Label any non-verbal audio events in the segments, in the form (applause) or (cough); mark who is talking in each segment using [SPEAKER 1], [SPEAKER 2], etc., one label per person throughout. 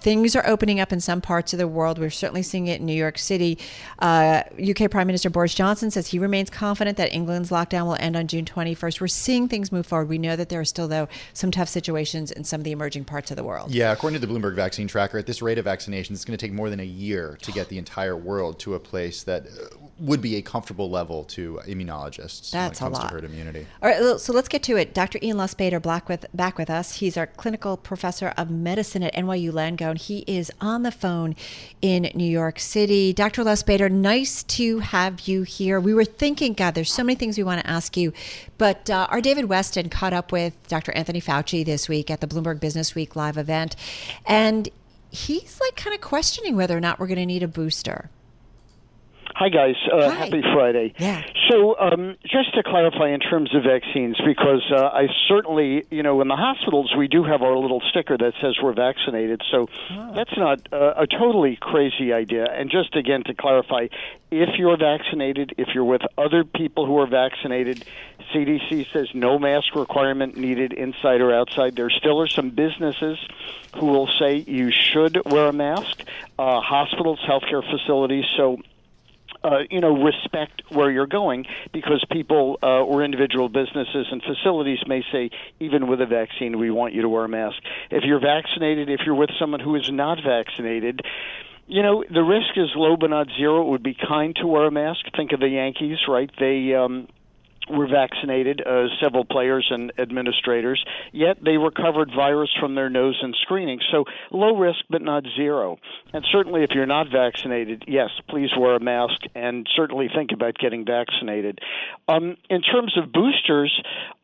[SPEAKER 1] things are opening up in some parts of the world. We're certainly seeing it in New York City. Uh, UK Prime Minister Boris Johnson says he remains confident that England's lockdown will end on June 21st. We're seeing things move forward. We know that there are still, though, some tough situations in some of the emerging parts of the world.
[SPEAKER 2] Yeah, according to the Bloomberg Vaccine Tracker, at this rate of vaccinations, it's going to take more than a year to get the entire world to a place that uh, would be a comfortable level to immunologists
[SPEAKER 1] That's
[SPEAKER 2] when
[SPEAKER 1] it comes
[SPEAKER 2] a lot.
[SPEAKER 1] to
[SPEAKER 2] herd immunity.
[SPEAKER 1] All right, so let's get to it. Dr. Ian Lustbader back with, back with us. He's our clinical professor of medicine at NYU Langone. He is on the phone in New York City. Dr. Lustbader, nice to have you here. We were thinking, God, there's so many things we want to ask you, but uh, our David Weston caught up with Dr. Anthony Fauci this week at the Bloomberg Business Week live event, and he's like kind of questioning whether or not we're going to need a booster.
[SPEAKER 3] Hi, guys. Uh,
[SPEAKER 1] Hi.
[SPEAKER 3] Happy Friday.
[SPEAKER 1] Yeah.
[SPEAKER 3] So, um, just to clarify in terms of vaccines, because uh, I certainly, you know, in the hospitals, we do have our little sticker that says we're vaccinated. So, that's not uh, a totally crazy idea. And just again to clarify, if you're vaccinated, if you're with other people who are vaccinated, CDC says no mask requirement needed inside or outside. There still are some businesses who will say you should wear a mask, uh, hospitals, healthcare facilities. So, uh, you know, respect where you're going because people uh, or individual businesses and facilities may say, even with a vaccine, we want you to wear a mask. If you're vaccinated, if you're with someone who is not vaccinated, you know, the risk is low but not zero. It would be kind to wear a mask. Think of the Yankees, right? They um, were vaccinated, uh, several players and administrators, yet they recovered virus from their nose and screening. So low risk, but not zero. And certainly, if you're not vaccinated, yes, please wear a mask and certainly think about getting vaccinated. Um, in terms of boosters,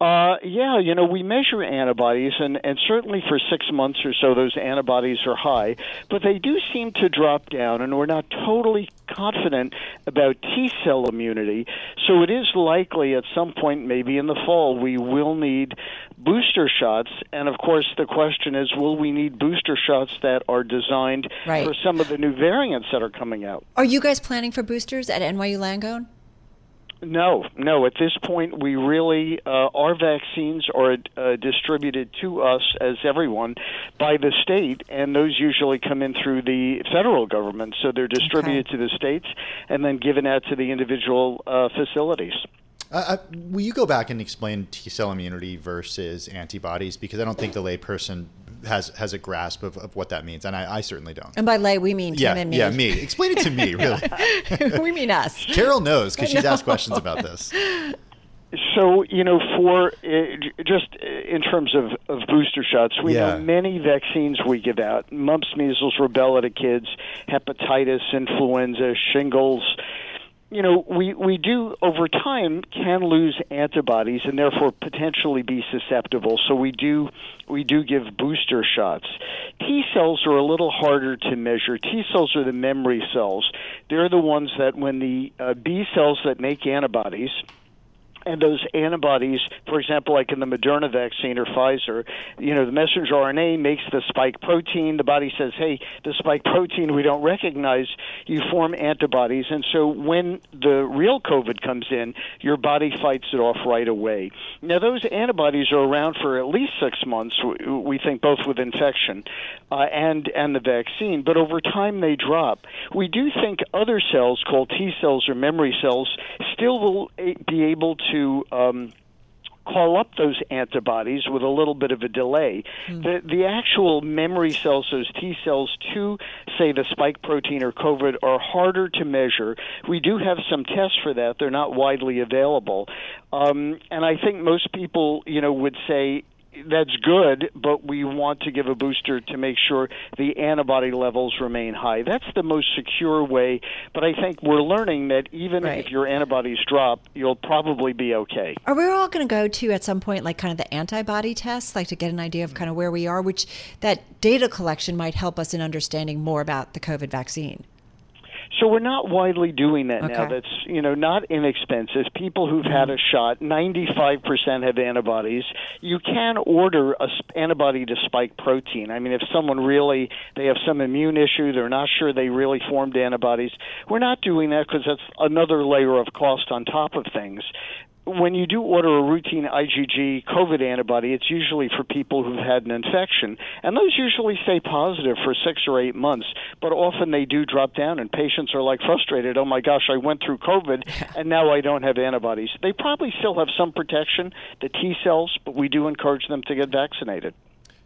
[SPEAKER 3] uh, yeah, you know, we measure antibodies, and, and certainly for six months or so, those antibodies are high, but they do seem to drop down, and we're not totally confident about T cell immunity. So it is likely at some point, maybe in the fall, we will need booster shots. And of course, the question is will we need booster shots that are designed
[SPEAKER 1] Right.
[SPEAKER 3] for some of the new variants that are coming out?
[SPEAKER 1] Are you guys planning for boosters at NYU Langone?
[SPEAKER 3] No, no. At this point, we really uh, our vaccines are uh, distributed to us as everyone by the state, and those usually come in through the federal government. So they're distributed to the states and then given out to the individual uh, facilities.
[SPEAKER 2] Uh, uh, will you go back and explain T cell immunity versus antibodies? Because I don't think the layperson has has a grasp of, of what that means, and I, I certainly don't.
[SPEAKER 1] And by lay, we mean Tim
[SPEAKER 2] yeah,
[SPEAKER 1] and me.
[SPEAKER 2] yeah, me. Explain it to me, (laughs) really. (laughs)
[SPEAKER 1] we mean us.
[SPEAKER 2] Carol knows because she's (laughs) asked questions about this.
[SPEAKER 3] So you know, for uh, just uh, in terms of, of booster shots, we
[SPEAKER 2] Yeah.
[SPEAKER 3] know many vaccines we give out: mumps, measles, rubella to kids, hepatitis, influenza, shingles. You know, we we do over time can lose antibodies and therefore potentially be susceptible. So we do we do give booster shots. T cells are a little harder to measure. T cells are the memory cells. They're the ones that when the uh, B cells that make antibodies and those antibodies, for example, like in the Moderna vaccine or Pfizer, you know, the messenger RNA makes the spike protein. The body says, hey, the spike protein we don't recognize. You form antibodies. And so when the real COVID comes in, your body fights it off right away. Now, those antibodies are around for at least six months, we think, both with infection uh, and, and the vaccine. But over time, they drop. We do think other cells called T cells or memory cells still will be able to um, call up those antibodies with a little bit of a delay. The the actual memory cells, those T cells to say the spike protein or COVID are harder to measure. We do have some tests for that. They're not widely available. Um, and I think most people, you know, would say that's good, but we want to give a booster to make sure the antibody levels remain high. That's the most secure way. But I think we're learning that even
[SPEAKER 1] Right.
[SPEAKER 3] if your antibodies drop, you'll probably be okay.
[SPEAKER 1] Are we all going to go to at some point like kind of the antibody tests, like to get an idea of kind of where we are, which that data collection might help us in understanding more about the COVID vaccine?
[SPEAKER 3] So we're not widely doing that now. That's you know not inexpensive. People who've had mm-hmm. a shot, 95% have antibodies. You can order a antibody to spike protein. I mean, if someone really they have some immune issue, they're not sure they really formed antibodies. We're not doing that because that's another layer of cost on top of things when you do order a routine IgG COVID antibody, it's usually for people who've had an infection, and those usually stay positive for six or eight months. But often they do drop down, and patients are like frustrated. Oh my gosh, I went through COVID, (laughs) and now I don't have antibodies. They probably still have some protection, the T cells, but we do encourage them to get vaccinated.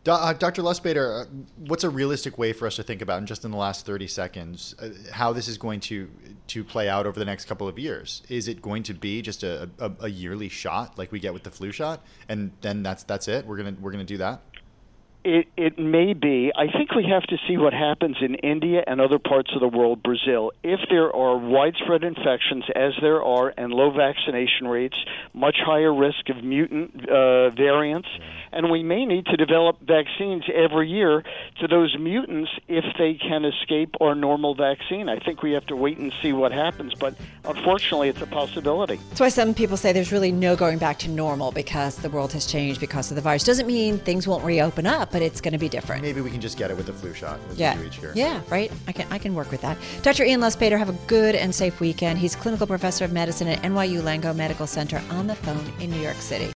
[SPEAKER 2] Do- uh, Dr. Lustbader, uh, what's a realistic way for us to think about, in just in the last 30 seconds, uh, how this is going to to play out over the next couple of years? Is it going to be just a, a, a yearly shot like we get with the flu shot, and then that's that's it? We're gonna we're gonna do that.
[SPEAKER 3] It it may be. I think we have to see what happens in India and other parts of the world, Brazil. If there are widespread infections, as there are, and low vaccination rates, much higher risk of mutant uh, variants, and we may need to develop vaccines every year to those mutants if they can escape our normal vaccine. I think we have to wait and see what happens, but unfortunately, it's a possibility.
[SPEAKER 1] That's why some people say there's really no going back to normal because the world has changed because of the virus. Doesn't mean things won't reopen up, but it's going to be different.
[SPEAKER 2] Maybe we can just get it with the flu shot as
[SPEAKER 1] Yeah.
[SPEAKER 2] we do each year.
[SPEAKER 1] Yeah, right. I can I can work with that. Dr. Ian Lustbader, have a good and safe weekend. He's clinical professor of medicine at NYU Langone Medical Center on the phone in New York City.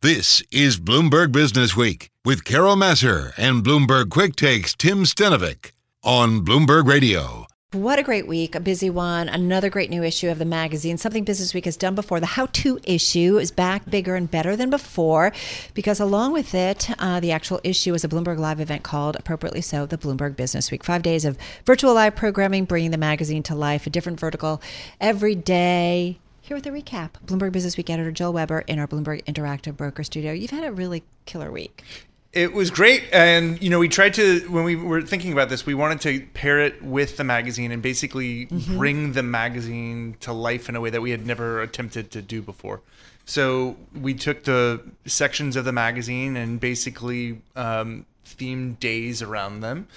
[SPEAKER 4] This is Bloomberg Business Week with Carol Massar and Bloomberg Quick Takes Tim Stenovec on Bloomberg Radio.
[SPEAKER 1] What a great week, a busy one. Another great new issue of the magazine. Something Business Week has done before. The how to issue is back bigger and better than before because, along with it, uh, the actual issue is a Bloomberg Live event called, appropriately so, the Bloomberg Business Week. Five days of virtual live programming, bringing the magazine to life, a different vertical every day. Here with a recap Bloomberg Business Week editor Joel Weber in our Bloomberg Interactive Broker Studio. You've had a really killer week.
[SPEAKER 5] It was great, and you know, we tried to when we were thinking about this, we wanted to pair it with the magazine and basically bring the magazine to life in a way that we had never attempted to do before. So we took the sections of the magazine and basically um, themed days around them.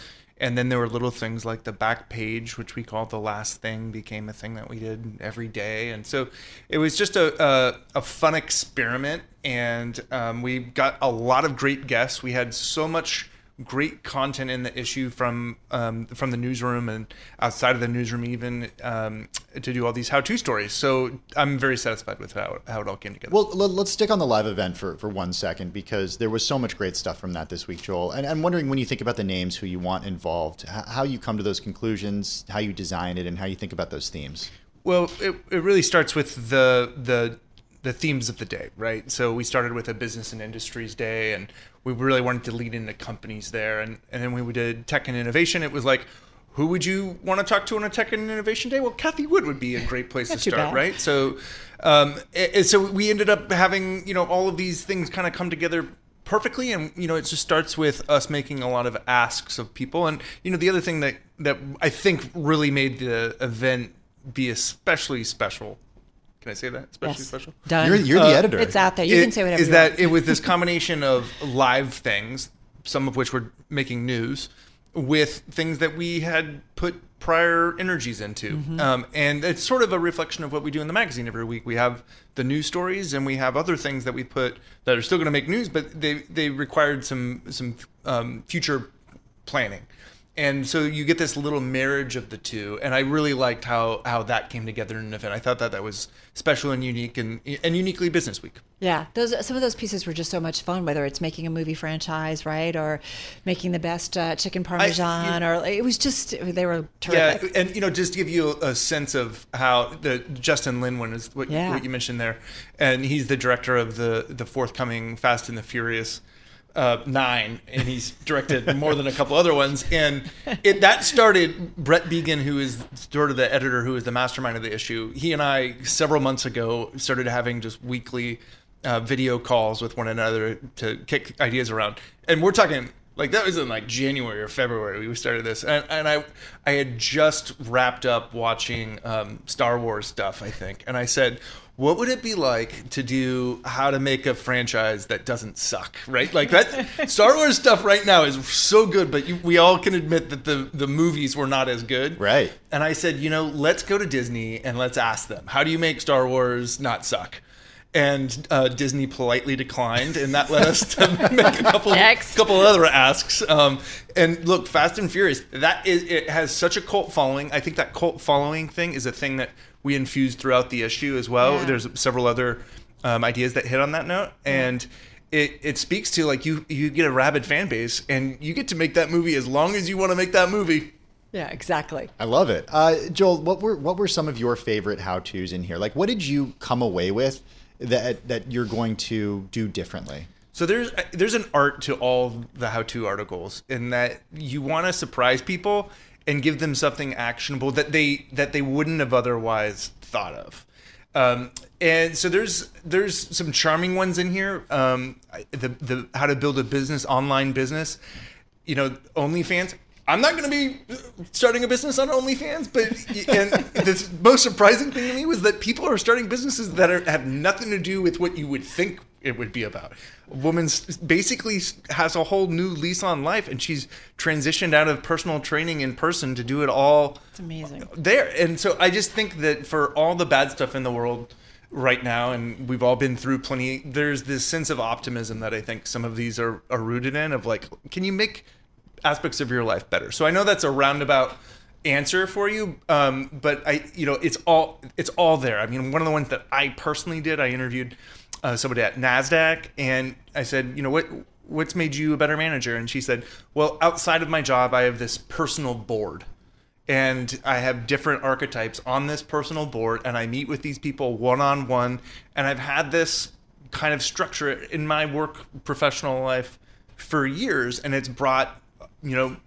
[SPEAKER 5] And then there were little things like the back page, which we called the last thing, became a thing that we did every day. And so it was just a, a, a fun experiment. And um, we got a lot of great guests. We had so much great content in the issue from um, from the newsroom and outside of the newsroom even um, to do all these how-to stories. So I'm very satisfied with how, how it all came together.
[SPEAKER 2] Well, let- let's stick on the live event for, for one second because there was so much great stuff from that this week, Joel. And I'm wondering when you think about the names who you want involved, how you come to those conclusions, how you design it, and how you think about those themes.
[SPEAKER 5] Well, it, it really starts with the the the themes of the day, right? So we started with a business and industries day, and we really wanted to lead into companies there, and and then when we did tech and innovation, it was like. Who would you want to talk to on a tech and innovation day? Well, Cathie Wood would be a great place to start,
[SPEAKER 1] bad.
[SPEAKER 5] right? So, um, and so we ended up having you know all of these things kind of come together perfectly and you know it just starts with us making a lot of asks of people and you know the other thing that that i think really made the event be especially special can i say that especially
[SPEAKER 1] Yes.
[SPEAKER 5] special
[SPEAKER 1] Done.
[SPEAKER 2] You're, you're the editor.
[SPEAKER 1] It's out there. You
[SPEAKER 5] it-
[SPEAKER 1] can say whatever
[SPEAKER 5] is
[SPEAKER 1] you
[SPEAKER 5] that
[SPEAKER 1] want.
[SPEAKER 5] it was this combination of live things, some of which were making news, with things that we had put prior energies into,
[SPEAKER 1] Mm-hmm.
[SPEAKER 5] um, and it's sort of a reflection of what we do in the magazine every week. We have the news stories, and we have other things that we put that are still going to make news, but they they required some some um, future planning. And so you get this little marriage of the two, and I really liked how how that came together in an event. I thought that that was special and unique, and and uniquely Business Week.
[SPEAKER 1] Yeah, those some of those pieces were just so much fun. Whether it's making a movie franchise, right, or making the best uh, chicken parmesan, or it was just they were terrific.
[SPEAKER 5] Yeah, and you know, just to give you a sense of how the Justin Lin one is what,
[SPEAKER 1] Yeah.
[SPEAKER 5] what you mentioned there, and he's the director of the the forthcoming Fast and the Furious uh, Nine, and he's directed more than a couple other ones. And it that started Brett Began, who is sort of the editor, who is the mastermind of the issue. He and I several months ago started having just weekly uh, video calls with one another to kick ideas around. And we're talking like that was in like January or February we started this, and, and I I had just wrapped up watching um, Star Wars stuff, I think, and I said. What would it be like to do how to make a franchise that doesn't suck, right? Like that (laughs) Star Wars stuff right now is so good, but you, we all can admit that the the movies were not as good,
[SPEAKER 2] Right.
[SPEAKER 5] and I said, you know, let's go to Disney and let's ask them, how do you make Star Wars not suck? And uh, Disney politely declined, and that led us to (laughs) make a couple,
[SPEAKER 1] Next.
[SPEAKER 5] couple other asks. Um, and look, Fast and Furious, that is, it has such a cult following. I think that cult following thing is a thing that we infused throughout the issue as well.
[SPEAKER 1] Yeah.
[SPEAKER 5] There's several other um, ideas that hit on that note, and it, it speaks to like you you get a rabid fan base, and you get to make that movie as long as you want to make that movie.
[SPEAKER 1] Yeah, exactly.
[SPEAKER 2] I love it. Uh, Joel, what were what were some of your favorite how tos in here? Like, what did you come away with that that you're going to do differently?
[SPEAKER 5] So there's there's an art to all the how-to articles in that you want to surprise people and give them something actionable that they that they wouldn't have otherwise thought of. Um, and so there's there's some charming ones in here. Um, the the how to build a business online business. You know, OnlyFans. I'm not going to be starting a business on OnlyFans, but and (laughs) the most surprising thing to me was that people are starting businesses that are, have nothing to do with what you would think it would be about. A woman basically has a whole new lease on life, and she's transitioned out of personal training in person to do it all
[SPEAKER 1] It's amazing.
[SPEAKER 5] there. And so I just think that for all the bad stuff in the world right now, and we've all been through plenty, there's this sense of optimism that I think some of these are, are rooted in of like, can you make aspects of your life better? So I know that's a roundabout answer for you um, but i you know it's all it's all there i mean one of the ones that i personally did i interviewed uh, somebody at nasdaq and i said you know what what's made you a better manager and she said well outside of my job i have this personal board and I have different archetypes on this personal board, and I meet with these people one on one, and I've had this kind of structure in my work professional life for years, and it's brought, you know,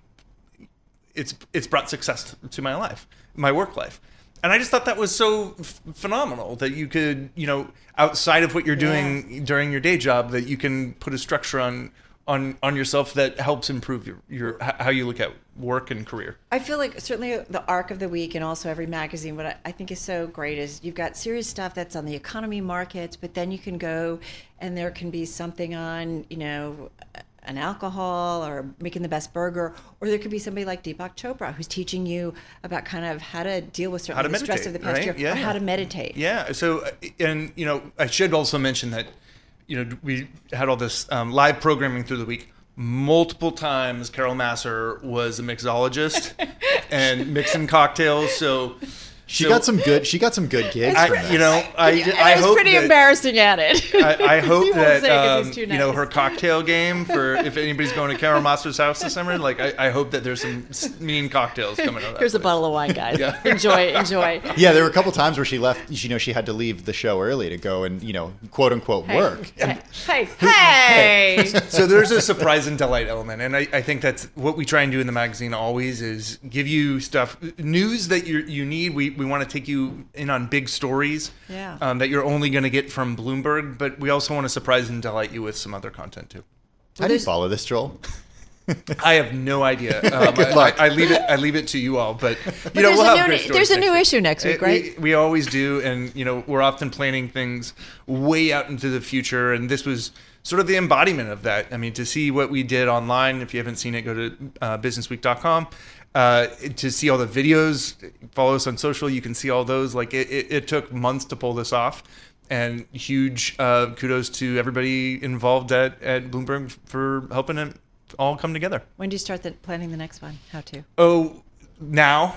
[SPEAKER 5] it's it's brought success to my life, my work life. And I just thought that was so f- phenomenal that you could, you know, outside of what you're doing during your day job, that you can put a structure on on on yourself that helps improve your, your how you look at work and career.
[SPEAKER 1] I feel like certainly the arc of the week and also every magazine, what I, I think is so great is you've got serious stuff that's on the economy markets, but then you can go and there can be something on, you know, an alcohol or making the best burger, or there could be somebody like Deepak Chopra who's teaching you about kind of how to deal with
[SPEAKER 5] How
[SPEAKER 1] certainly
[SPEAKER 5] to
[SPEAKER 1] the stress of the past
[SPEAKER 5] right?
[SPEAKER 1] year, or how to meditate.
[SPEAKER 5] Yeah. So, uh, and you know, I should also mention that, you know, we had all this um, live programming through the week. Multiple times, Carol Massar was a mixologist (laughs) and mixing cocktails. So
[SPEAKER 2] She
[SPEAKER 5] so
[SPEAKER 2] got some good. She got some good gigs.
[SPEAKER 5] I, you know, I,
[SPEAKER 1] And
[SPEAKER 5] I
[SPEAKER 1] it was
[SPEAKER 5] hope
[SPEAKER 1] pretty
[SPEAKER 5] that,
[SPEAKER 1] embarrassing at it. (laughs)
[SPEAKER 5] I, I (laughs) hope that um,
[SPEAKER 1] he's too
[SPEAKER 5] you know her cocktail game (laughs) for if anybody's going to Carol Massar's house this summer. Like, I, I hope that there's some mean cocktails coming out. of that
[SPEAKER 1] Here's a bottle of wine, guys.
[SPEAKER 5] Yeah.
[SPEAKER 1] Enjoy, enjoy.
[SPEAKER 2] Yeah, there were a couple times where she left. You know, she had to leave the show early to go and you know, quote unquote, work.
[SPEAKER 1] Hey, hey, hey.
[SPEAKER 5] so there's a surprise and delight element and I, I think that's what we try and do in the magazine always is give you stuff news that you you need we, we want to take you in on big stories
[SPEAKER 1] Yeah.
[SPEAKER 5] um, that you're only going to get from bloomberg but we also want to surprise and delight you with some other content too
[SPEAKER 2] How do you follow this, Joel? (laughs)
[SPEAKER 5] I have no idea. (laughs) Um,
[SPEAKER 2] Good
[SPEAKER 5] I-
[SPEAKER 2] luck.
[SPEAKER 5] I, I leave it. I leave it to you all. But you know,
[SPEAKER 1] there's
[SPEAKER 5] we'll
[SPEAKER 1] a
[SPEAKER 5] have
[SPEAKER 1] new- there's a new issue next week,
[SPEAKER 5] Uh,
[SPEAKER 1] right?
[SPEAKER 5] We, we always do, and you know, we're often planning things way out into the future, and this was sort of the embodiment of that. I mean, to see what we did online. If you haven't seen it, go to uh, businessweek.com. Uh, to see all the videos, follow us on social. You can see all those. Like it, it, it took months to pull this off, and huge uh, kudos to everybody involved at at Bloomberg for helping it all come together.
[SPEAKER 1] When do you start the, planning the next one? How to?
[SPEAKER 5] Oh, now?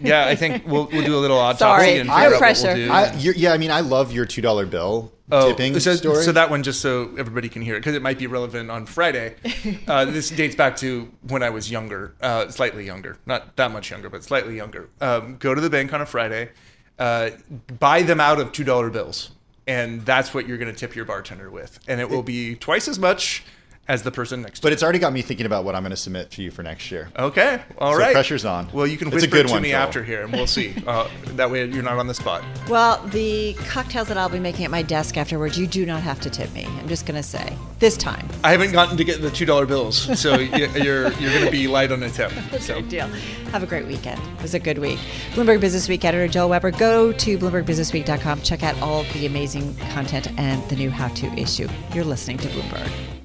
[SPEAKER 5] Yeah, I think we'll we'll do a little autopsy (laughs)
[SPEAKER 1] Sorry,
[SPEAKER 5] and
[SPEAKER 1] no pressure.
[SPEAKER 5] we'll do.
[SPEAKER 2] I, yeah, I mean, I love your two dollar bill tipping
[SPEAKER 5] Oh, so,
[SPEAKER 2] story.
[SPEAKER 5] so that one just so everybody can hear it because it might be relevant on Friday. (laughs) Uh, this dates back to when I was younger, uh, slightly younger, not that much younger, but slightly younger. Um, go to the bank on a Friday, uh, buy them out of two dollar bills, and that's what you're going to tip your bartender with, and it will be twice as much as the person next to
[SPEAKER 2] But
[SPEAKER 5] you.
[SPEAKER 2] it's already got me thinking about what I'm going to submit to you for next year.
[SPEAKER 5] Okay, all
[SPEAKER 2] So
[SPEAKER 5] right.
[SPEAKER 2] pressure's on.
[SPEAKER 5] Well, you can
[SPEAKER 2] It's a
[SPEAKER 5] whisper
[SPEAKER 2] good
[SPEAKER 5] it to
[SPEAKER 2] one,
[SPEAKER 5] me
[SPEAKER 2] Joel.
[SPEAKER 5] after here, and we'll see. (laughs) Uh, that way, you're not on the spot.
[SPEAKER 1] Well, the cocktails that I'll be making at my desk afterwards, you do not have to tip me. I'm just going to say this time.
[SPEAKER 5] I haven't gotten to get the two dollar bills, so (laughs) you're you're going to be light on a tip. (laughs) So.
[SPEAKER 1] Good deal. Have a great weekend. It was a good week. Bloomberg Business Week editor Joel Weber. Go to BloombergBusinessWeek.com. Check out all the amazing content and the new how-to issue. You're listening to Bloomberg.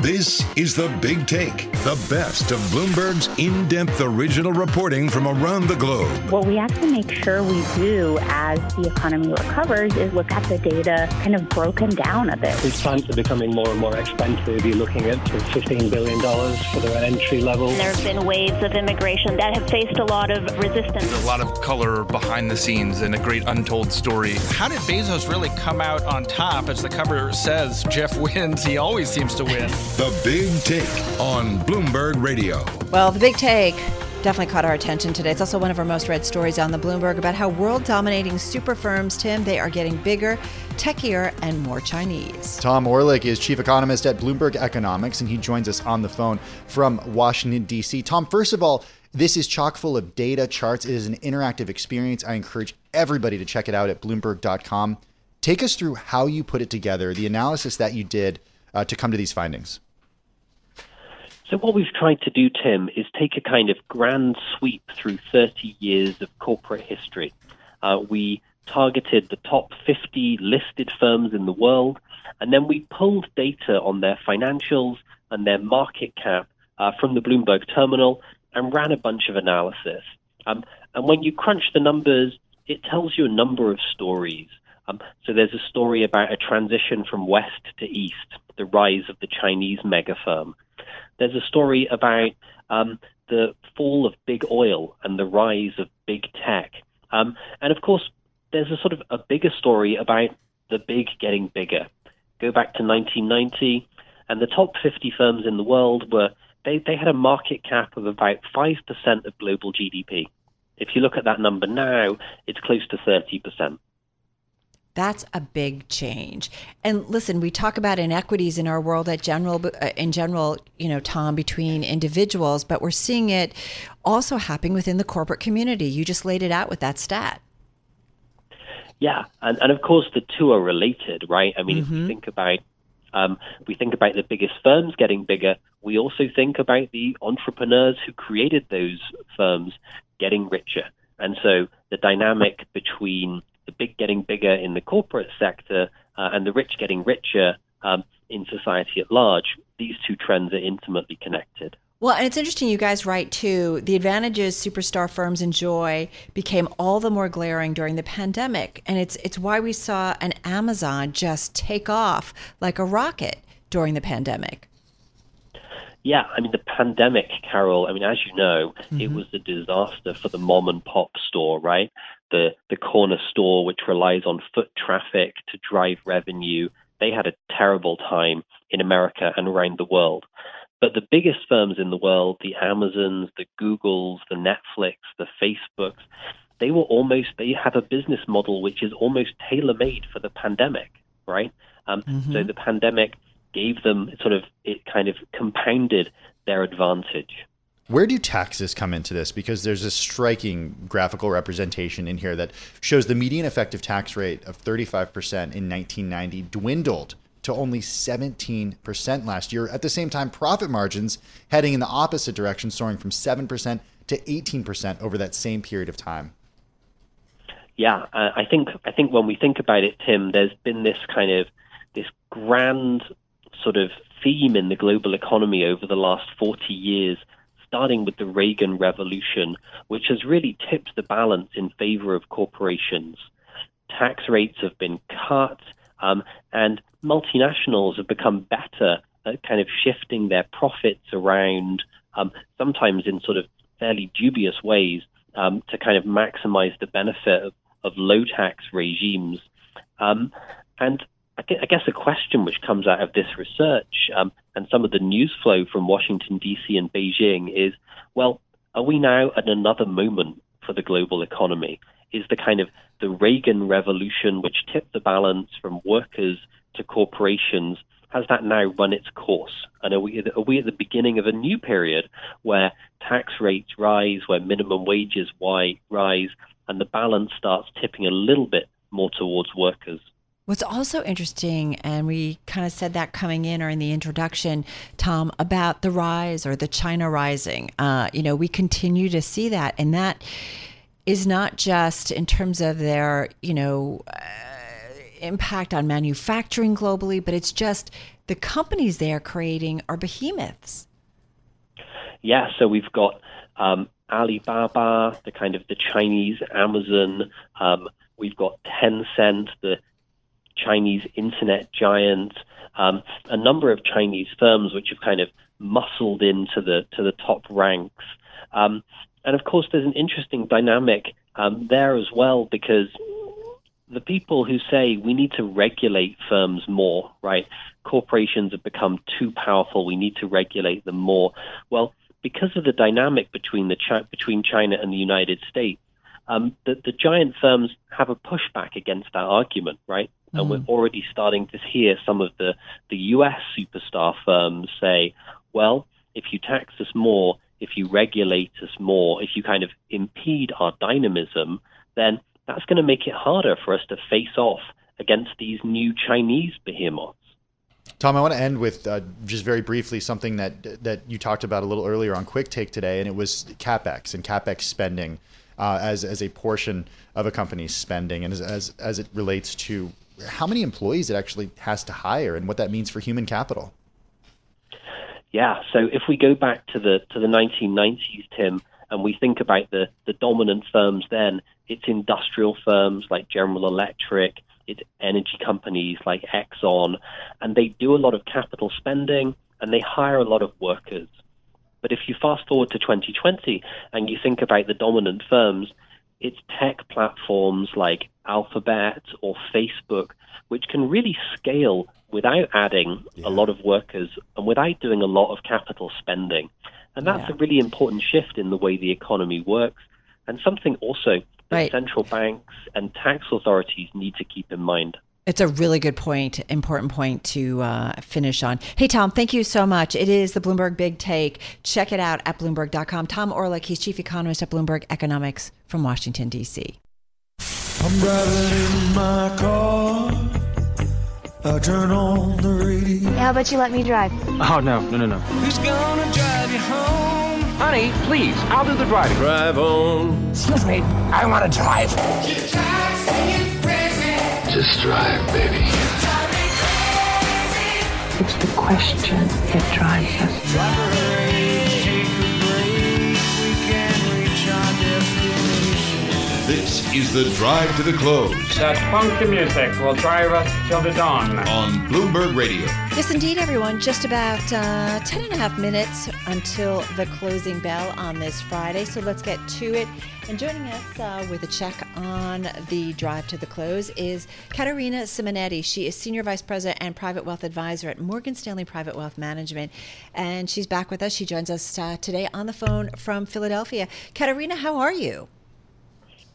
[SPEAKER 4] This is The Big Take, the best of Bloomberg's in depth original reporting from around the globe.
[SPEAKER 6] What we have to make sure we do as the economy recovers is look at the data kind of broken down a bit.
[SPEAKER 7] These plants are becoming more and more expensive. You're looking at $15 billion for their entry level.
[SPEAKER 6] There have been waves of immigration that have faced a lot of resistance.
[SPEAKER 8] a lot of color behind the scenes and a great untold story.
[SPEAKER 9] How did Bezos really come out on top? As the cover says, Jeff wins. He always seems to win. (laughs)
[SPEAKER 4] The Big Take on Bloomberg Radio.
[SPEAKER 1] Well, the big take definitely caught our attention today. It's also one of our most read stories on the Bloomberg about how world dominating super firms, Tim, they are getting bigger, techier, and more Chinese.
[SPEAKER 2] Tom Orlik is chief economist at Bloomberg Economics, and he joins us on the phone from Washington, D.C. Tom, first of all, this is chock full of data, charts. It is an interactive experience. I encourage everybody to check it out at Bloomberg.com. Take us through how you put it together, the analysis that you did uh, to come to these findings.
[SPEAKER 10] So, what we've tried to do, Tim, is take a kind of grand sweep through 30 years of corporate history. Uh, we targeted the top 50 listed firms in the world, and then we pulled data on their financials and their market cap uh, from the Bloomberg terminal and ran a bunch of analysis. Um, and when you crunch the numbers, it tells you a number of stories. Um, so there's a story about a transition from west to east, the rise of the Chinese mega firm. There's a story about um, the fall of big oil and the rise of big tech. Um, and of course, there's a sort of a bigger story about the big getting bigger. Go back to 1990, and the top 50 firms in the world were they, they had a market cap of about 5% of global GDP. If you look at that number now, it's close to 30%.
[SPEAKER 1] That's a big change. And listen, we talk about inequities in our world at general, uh, in general, you know, Tom, between individuals, but we're seeing it also happening within the corporate community. You just laid it out with that stat.
[SPEAKER 10] Yeah, and, and of course the two are related, right? I mean, if we think about um, we think about the biggest firms getting bigger, we also think about the entrepreneurs who created those firms getting richer. And so the dynamic between the big getting bigger in the corporate sector uh, and the rich getting richer um, in society at large, these two trends are intimately connected.
[SPEAKER 1] Well, and it's interesting, you guys write too, the advantages superstar firms enjoy became all the more glaring during the pandemic. And it's it's why we saw an Amazon just take off like a rocket during the pandemic.
[SPEAKER 10] Yeah, I mean, the pandemic, Carol, I mean, as you know, it was a disaster for the mom and pop store, right? The, the corner store, which relies on foot traffic to drive revenue. They had a terrible time in America and around the world. But the biggest firms in the world, the Amazons, the Googles, the Netflix, the Facebooks, they were almost, they have a business model which is almost tailor made for the pandemic, right? Um, So the pandemic gave them sort of, it kind of compounded their advantage.
[SPEAKER 2] Where do taxes come into this? Because there's a striking graphical representation in here that shows the median effective tax rate of 35% in 1990 dwindled to only 17% last year. At the same time, profit margins heading in the opposite direction, soaring from 7% to 18% over that same period of time.
[SPEAKER 10] Yeah, I think I think when we think about it, Tim, there's been this kind of this grand sort of theme in the global economy over the last 40 years, starting with the Reagan Revolution, which has really tipped the balance in favor of corporations. Tax rates have been cut, um, and multinationals have become better at kind of shifting their profits around, um, sometimes in sort of fairly dubious ways, um, to kind of maximize the benefit of, of low tax regimes. Um, and I guess a question which comes out of this research um, and some of the news flow from Washington, D.C. and Beijing is well, are we now at another moment for the global economy? Is the kind of the Reagan revolution, which tipped the balance from workers to corporations, has that now run its course? And are we, are we at the beginning of a new period where tax rates rise, where minimum wages rise, and the balance starts tipping a little bit more towards workers?
[SPEAKER 1] What's also interesting, and we kind of said that coming in or in the introduction, Tom, about the rise or the China rising. Uh, you know, we continue to see that, and that is not just in terms of their, you know, uh, impact on manufacturing globally, but it's just the companies they are creating are behemoths.
[SPEAKER 10] Yeah, so we've got um, Alibaba, the kind of the Chinese Amazon. Um, we've got Tencent, the Chinese internet giant, um, a number of Chinese firms which have kind of muscled into the to the top ranks. Um, and of course, there's an interesting dynamic um, there as well because the people who say we need to regulate firms more, right? Corporations have become too powerful. We need to regulate them more. Well, because of the dynamic between the between China and the United States, um, the, the giant firms have a pushback against that argument, right? Mm. And we're mm. already starting to hear some of the, the US superstar firms say, well, if you tax us more, if you regulate us more, if you kind of impede our dynamism, then that's going to make it harder for us to face off against these new Chinese behemoths.
[SPEAKER 2] Tom, I want to end with uh, just very briefly something that that you talked about a little earlier on Quick Take today, and it was capex and capex spending uh, as as a portion of a company's spending, and as, as as it relates to how many employees it actually has to hire and what that means for human capital.
[SPEAKER 10] Yeah, so if we go back to the to the 1990s, Tim, and we think about the the dominant firms then, it's industrial firms like General Electric, it's energy companies like Exxon, and they do a lot of capital spending and they hire a lot of workers. But if you fast forward to 2020 and you think about the dominant firms, it's tech platforms like Alphabet or Facebook, which can really scale without adding yeah. a lot of workers and without doing a lot of capital spending. And that's yeah. a really important shift in the way the economy works, and something also that right. central banks and tax authorities need to keep in mind.
[SPEAKER 1] It's a really good point, important point to uh, finish on. Hey, Tom, thank you so much. It is the Bloomberg Big Take. Check it out at Bloomberg.com. Tom Orlik, he's chief economist at Bloomberg Economics from Washington, D.C. I'm driving in my car.
[SPEAKER 11] I turn on the radio. How about you let me drive?
[SPEAKER 12] Oh, no, no, no, no. Who's gonna drive you home? Honey, please, I'll do the driving.
[SPEAKER 13] Drive on.
[SPEAKER 14] Excuse me, I want to drive.
[SPEAKER 13] Just drive, baby.
[SPEAKER 15] It's the question that drives us.
[SPEAKER 4] Is the drive to the close.
[SPEAKER 16] That funky music will drive us till the dawn.
[SPEAKER 4] On Bloomberg Radio.
[SPEAKER 1] Yes, indeed, everyone. Just about uh, 10 and a half minutes until the closing bell on this Friday. So let's get to it. And joining us uh, with a check on the drive to the close is Katerina Simonetti. She is Senior Vice President and Private Wealth Advisor at Morgan Stanley Private Wealth Management. And she's back with us. She joins us uh, today on the phone from Philadelphia. Katerina, how are you?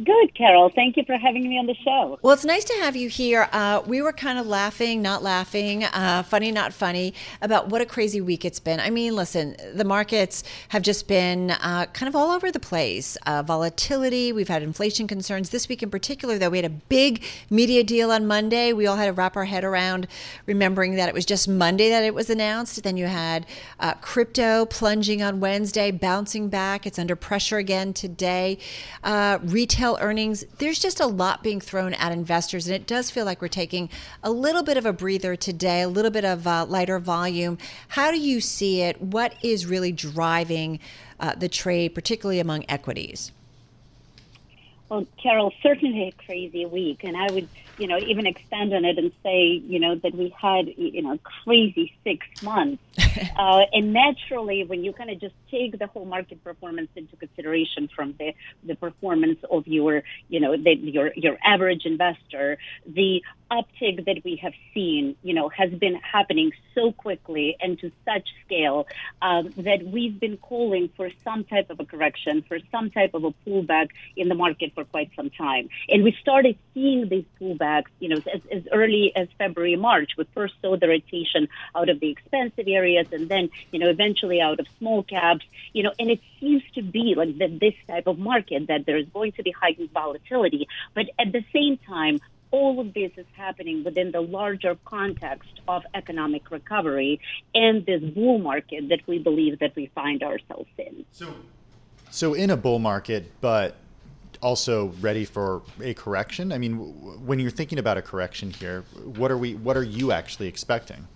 [SPEAKER 17] Good, Carol. Thank you for having me on the show.
[SPEAKER 1] Well, it's nice to have you here. Uh, we were kind of laughing, not laughing, uh, funny, not funny, about what a crazy week it's been. I mean, listen, the markets have just been uh, kind of all over the place. Uh, volatility, we've had inflation concerns. This week in particular, though, we had a big media deal on Monday. We all had to wrap our head around remembering that it was just Monday that it was announced. Then you had uh, crypto plunging on Wednesday, bouncing back. It's under pressure again today. Uh, retail earnings, there's just a lot being thrown at investors. And it does feel like we're taking a little bit of a breather today, a little bit of uh, lighter volume. How do you see it? What is really driving uh, the trade, particularly among equities?
[SPEAKER 17] Well, Carol, certainly a crazy week. And I would, you know, even extend on it and say, you know, that we had, you know, crazy six months. (laughs) uh, and naturally, when you kind of just take the whole market performance into consideration from the, the performance of your, you know, the, your, your average investor, the uptick that we have seen, you know, has been happening so quickly and to such scale um, that we've been calling for some type of a correction, for some type of a pullback in the market for quite some time. And we started seeing these pullbacks, you know, as, as early as February, March. We first saw the rotation out of the expensive areas and then, you know, eventually out of small caps, you know, and it seems to be like that this type of market that there is going to be heightened volatility. But at the same time, all of this is happening within the larger context of economic recovery and this bull market that we believe that we find ourselves in.
[SPEAKER 2] So, so in a bull market, but also ready for a correction. I mean, when you're thinking about a correction here, what are we? What are you actually expecting?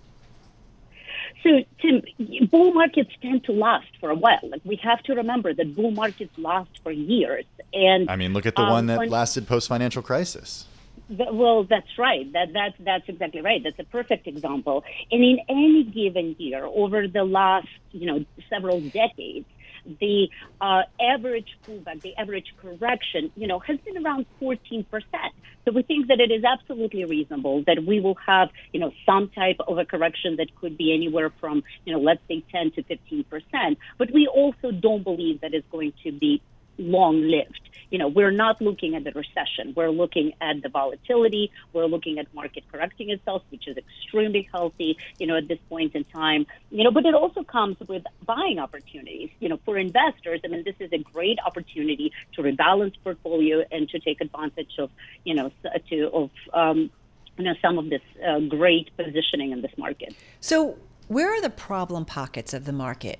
[SPEAKER 17] So, Tim, bull markets tend to last for a while. Like we have to remember that bull markets last for years. And
[SPEAKER 2] I mean, look at the um, one that lasted post financial crisis.
[SPEAKER 17] Well, that's right. That that's that's exactly right. That's a perfect example. And in any given year, over the last you know several decades, the uh, average pullback, the average correction, you know, has been around 14%. So we think that it is absolutely reasonable that we will have, you know, some type of a correction that could be anywhere from, you know, let's say 10 to 15%. But we also don't believe that it's going to be long lived. You know, we're not looking at the recession. We're looking at the volatility. We're looking at market correcting itself, which is extremely healthy, you know, at this point in time. You know, but it also comes with buying opportunities. You know, for investors, I mean, this is a great opportunity to rebalance portfolio and to take advantage of, you know, to of um, you know some of this uh, great positioning in this market.
[SPEAKER 1] So, where are the problem pockets of the market,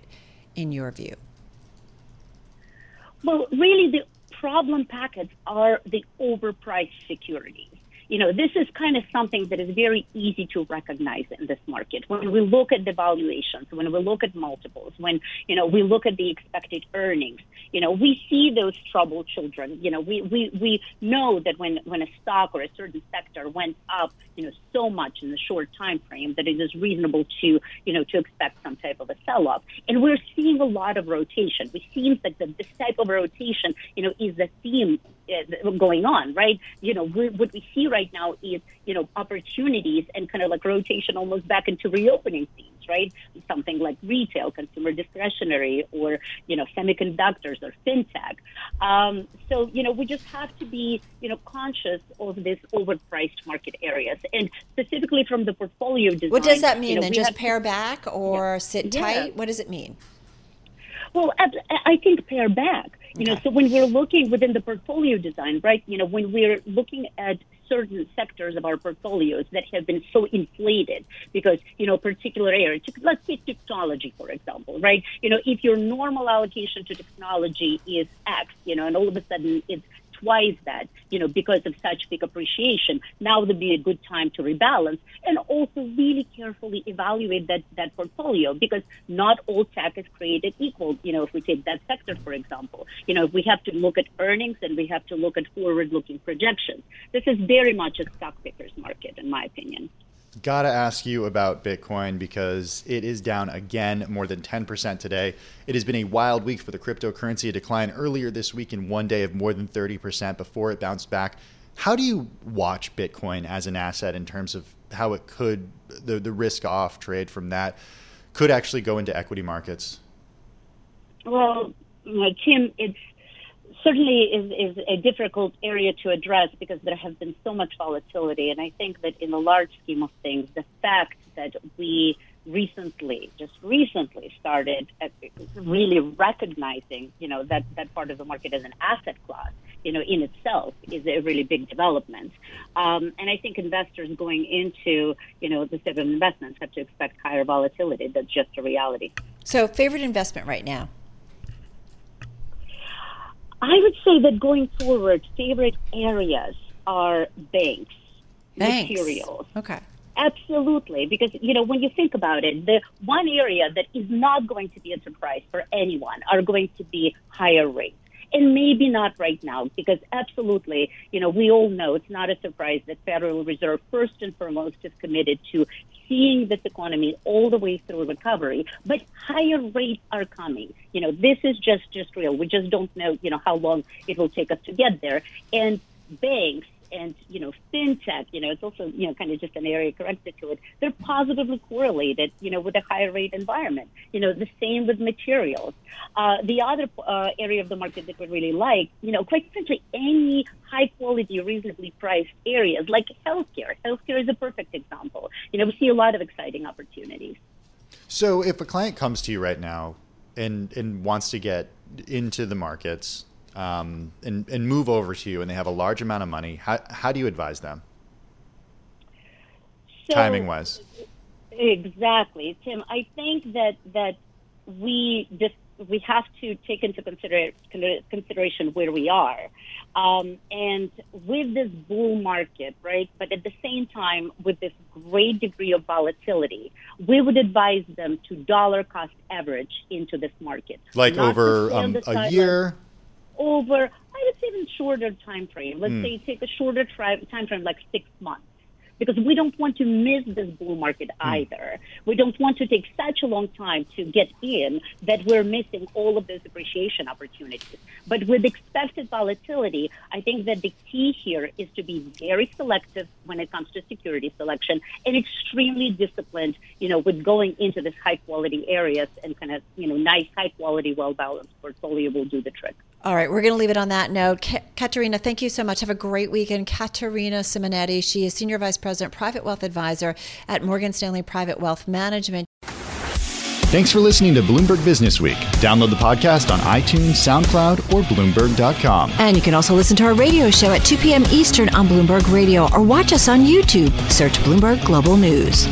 [SPEAKER 1] in your view?
[SPEAKER 17] Well, really, the problem packets are the overpriced securities you know, this is kind of something that is very easy to recognize in this market. When we look at the valuations, when we look at multiples, when, you know, we look at the expected earnings, you know, we see those troubled children. You know, we, we, we know that when, when a stock or a certain sector went up, you know, so much in the short time frame that it is reasonable to, you know, to expect some type of a sell-off. And we're seeing a lot of rotation. We seems that this type of rotation, you know, is the theme going on, right? You know, we, what we see right now is, you know, opportunities and kind of like rotation almost back into reopening themes, right? Something like retail, consumer discretionary, or, you know, semiconductors or fintech. Um, so, you know, we just have to be, you know, conscious of this overpriced market areas. And specifically from the portfolio design.
[SPEAKER 1] What does that mean you know, then? Just pare back or yeah. sit tight? Yeah. What does it mean?
[SPEAKER 17] Well, I think pair back. You know, so when we're looking within the portfolio design, right? You know, when we're looking at certain sectors of our portfolios that have been so inflated because, you know, particular areas, let's take technology, for example, right? You know, if your normal allocation to technology is X, you know, and all of a sudden it's twice that, you know, because of such big appreciation. Now would be a good time to rebalance and also really carefully evaluate that, that portfolio because not all tech is created equal. You know, if we take that sector, for example, you know, we have to look at earnings and we have to look at forward looking projections. This is very much a stock picker's market, in my opinion.
[SPEAKER 2] Gotta ask you about Bitcoin because it is down again more than 10% today. It has been a wild week for the cryptocurrency, a decline earlier this week in one day of more than 30% before it bounced back. How do you watch Bitcoin as an asset in terms of how it could, the, the risk off trade from that could actually go into equity markets?
[SPEAKER 17] Well, like Tim, it's certainly is, is a difficult area to address because there has been so much volatility. And I think that in the large scheme of things, the fact that we recently, just recently started really recognizing, you know, that, that part of the market as an asset class, you know, in itself is a really big development. Um, and I think investors going into, you know, the set of investments have to expect higher volatility. That's just a reality.
[SPEAKER 1] So favorite investment right now?
[SPEAKER 17] I would say that going forward, favorite areas are banks,
[SPEAKER 1] banks.
[SPEAKER 17] materials.
[SPEAKER 1] Okay.
[SPEAKER 17] Absolutely, because you know when you think about it, the one area that is not going to be a surprise for anyone are going to be higher rates. And maybe not right now, because absolutely, you know, we all know it's not a surprise that Federal Reserve first and foremost is committed to seeing this economy all the way through recovery, but higher rates are coming. You know, this is just just real. We just don't know, you know, how long it will take us to get there. And banks and you know fintech you know it's also you know kind of just an area connected to it. They're positively correlated you know with a higher rate environment you know the same with materials. Uh, the other uh, area of the market that we really like you know quite simply any high quality reasonably priced areas like healthcare. Healthcare is a perfect example. You know we see a lot of exciting opportunities.
[SPEAKER 2] So if a client comes to you right now and and wants to get into the markets um, and, and move over to you and they have a large amount of money, how, how do you advise them?
[SPEAKER 17] So,
[SPEAKER 2] Timing wise.
[SPEAKER 17] Exactly. Tim, I think that, that we just, we have to take into consider, consideration where we are. Um, and with this bull market, right, but at the same time, with this great degree of volatility, we would advise them to dollar cost average into this market.
[SPEAKER 2] Like
[SPEAKER 17] Not
[SPEAKER 2] over um, a year?
[SPEAKER 17] Over, I would say even shorter time frame. Let's mm. say take a shorter tri- time frame, like six months because we don't want to miss this bull market hmm. either. We don't want to take such a long time to get in that we're missing all of those appreciation opportunities. But with expected volatility, I think that the key here is to be very selective when it comes to security selection and extremely disciplined, you know, with going into this high quality areas and kind of, you know, nice, high quality, well balanced portfolio will do the trick.
[SPEAKER 1] All right, we're going to leave it on that note. Ka- Katerina, thank you so much. Have a great weekend. Katerina Simonetti, she is Senior Vice President, Private Wealth Advisor at Morgan Stanley Private Wealth Management.
[SPEAKER 2] Thanks for listening to Bloomberg Business Week. Download the podcast on iTunes, SoundCloud, or Bloomberg.com.
[SPEAKER 18] And you can also listen to our radio show at 2 p.m. Eastern on Bloomberg Radio or watch us on YouTube. Search Bloomberg Global News.